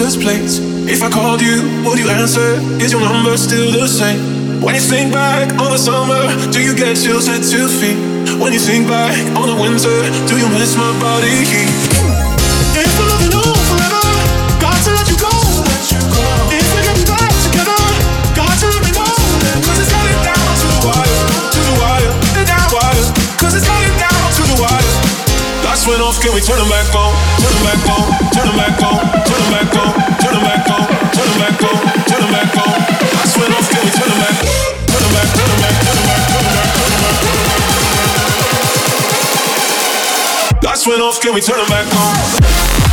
license plates. If I called you, would you answer? Is your number still the same? When you think back on the summer, do you get chills at two feet? When you think back on the winter, do you miss my body heat? If I'm looking. Can we turn them back on? Turn them back on. Turn them back on. Turn them back on. Turn them back on. Turn them back on. Turn them back on. I off. Can we turn them back? Turn them back. Turn them back. Turn them back. Turn them back. Turn them back. Lights went off. Can we turn them back on?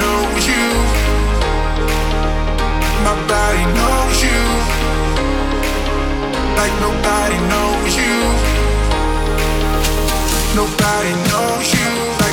knows you. My body knows you. Like nobody knows you. Nobody knows you.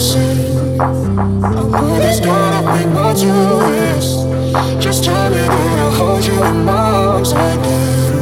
seen. I would have started what you wish. Just tell me that I'll hold you in my arms again.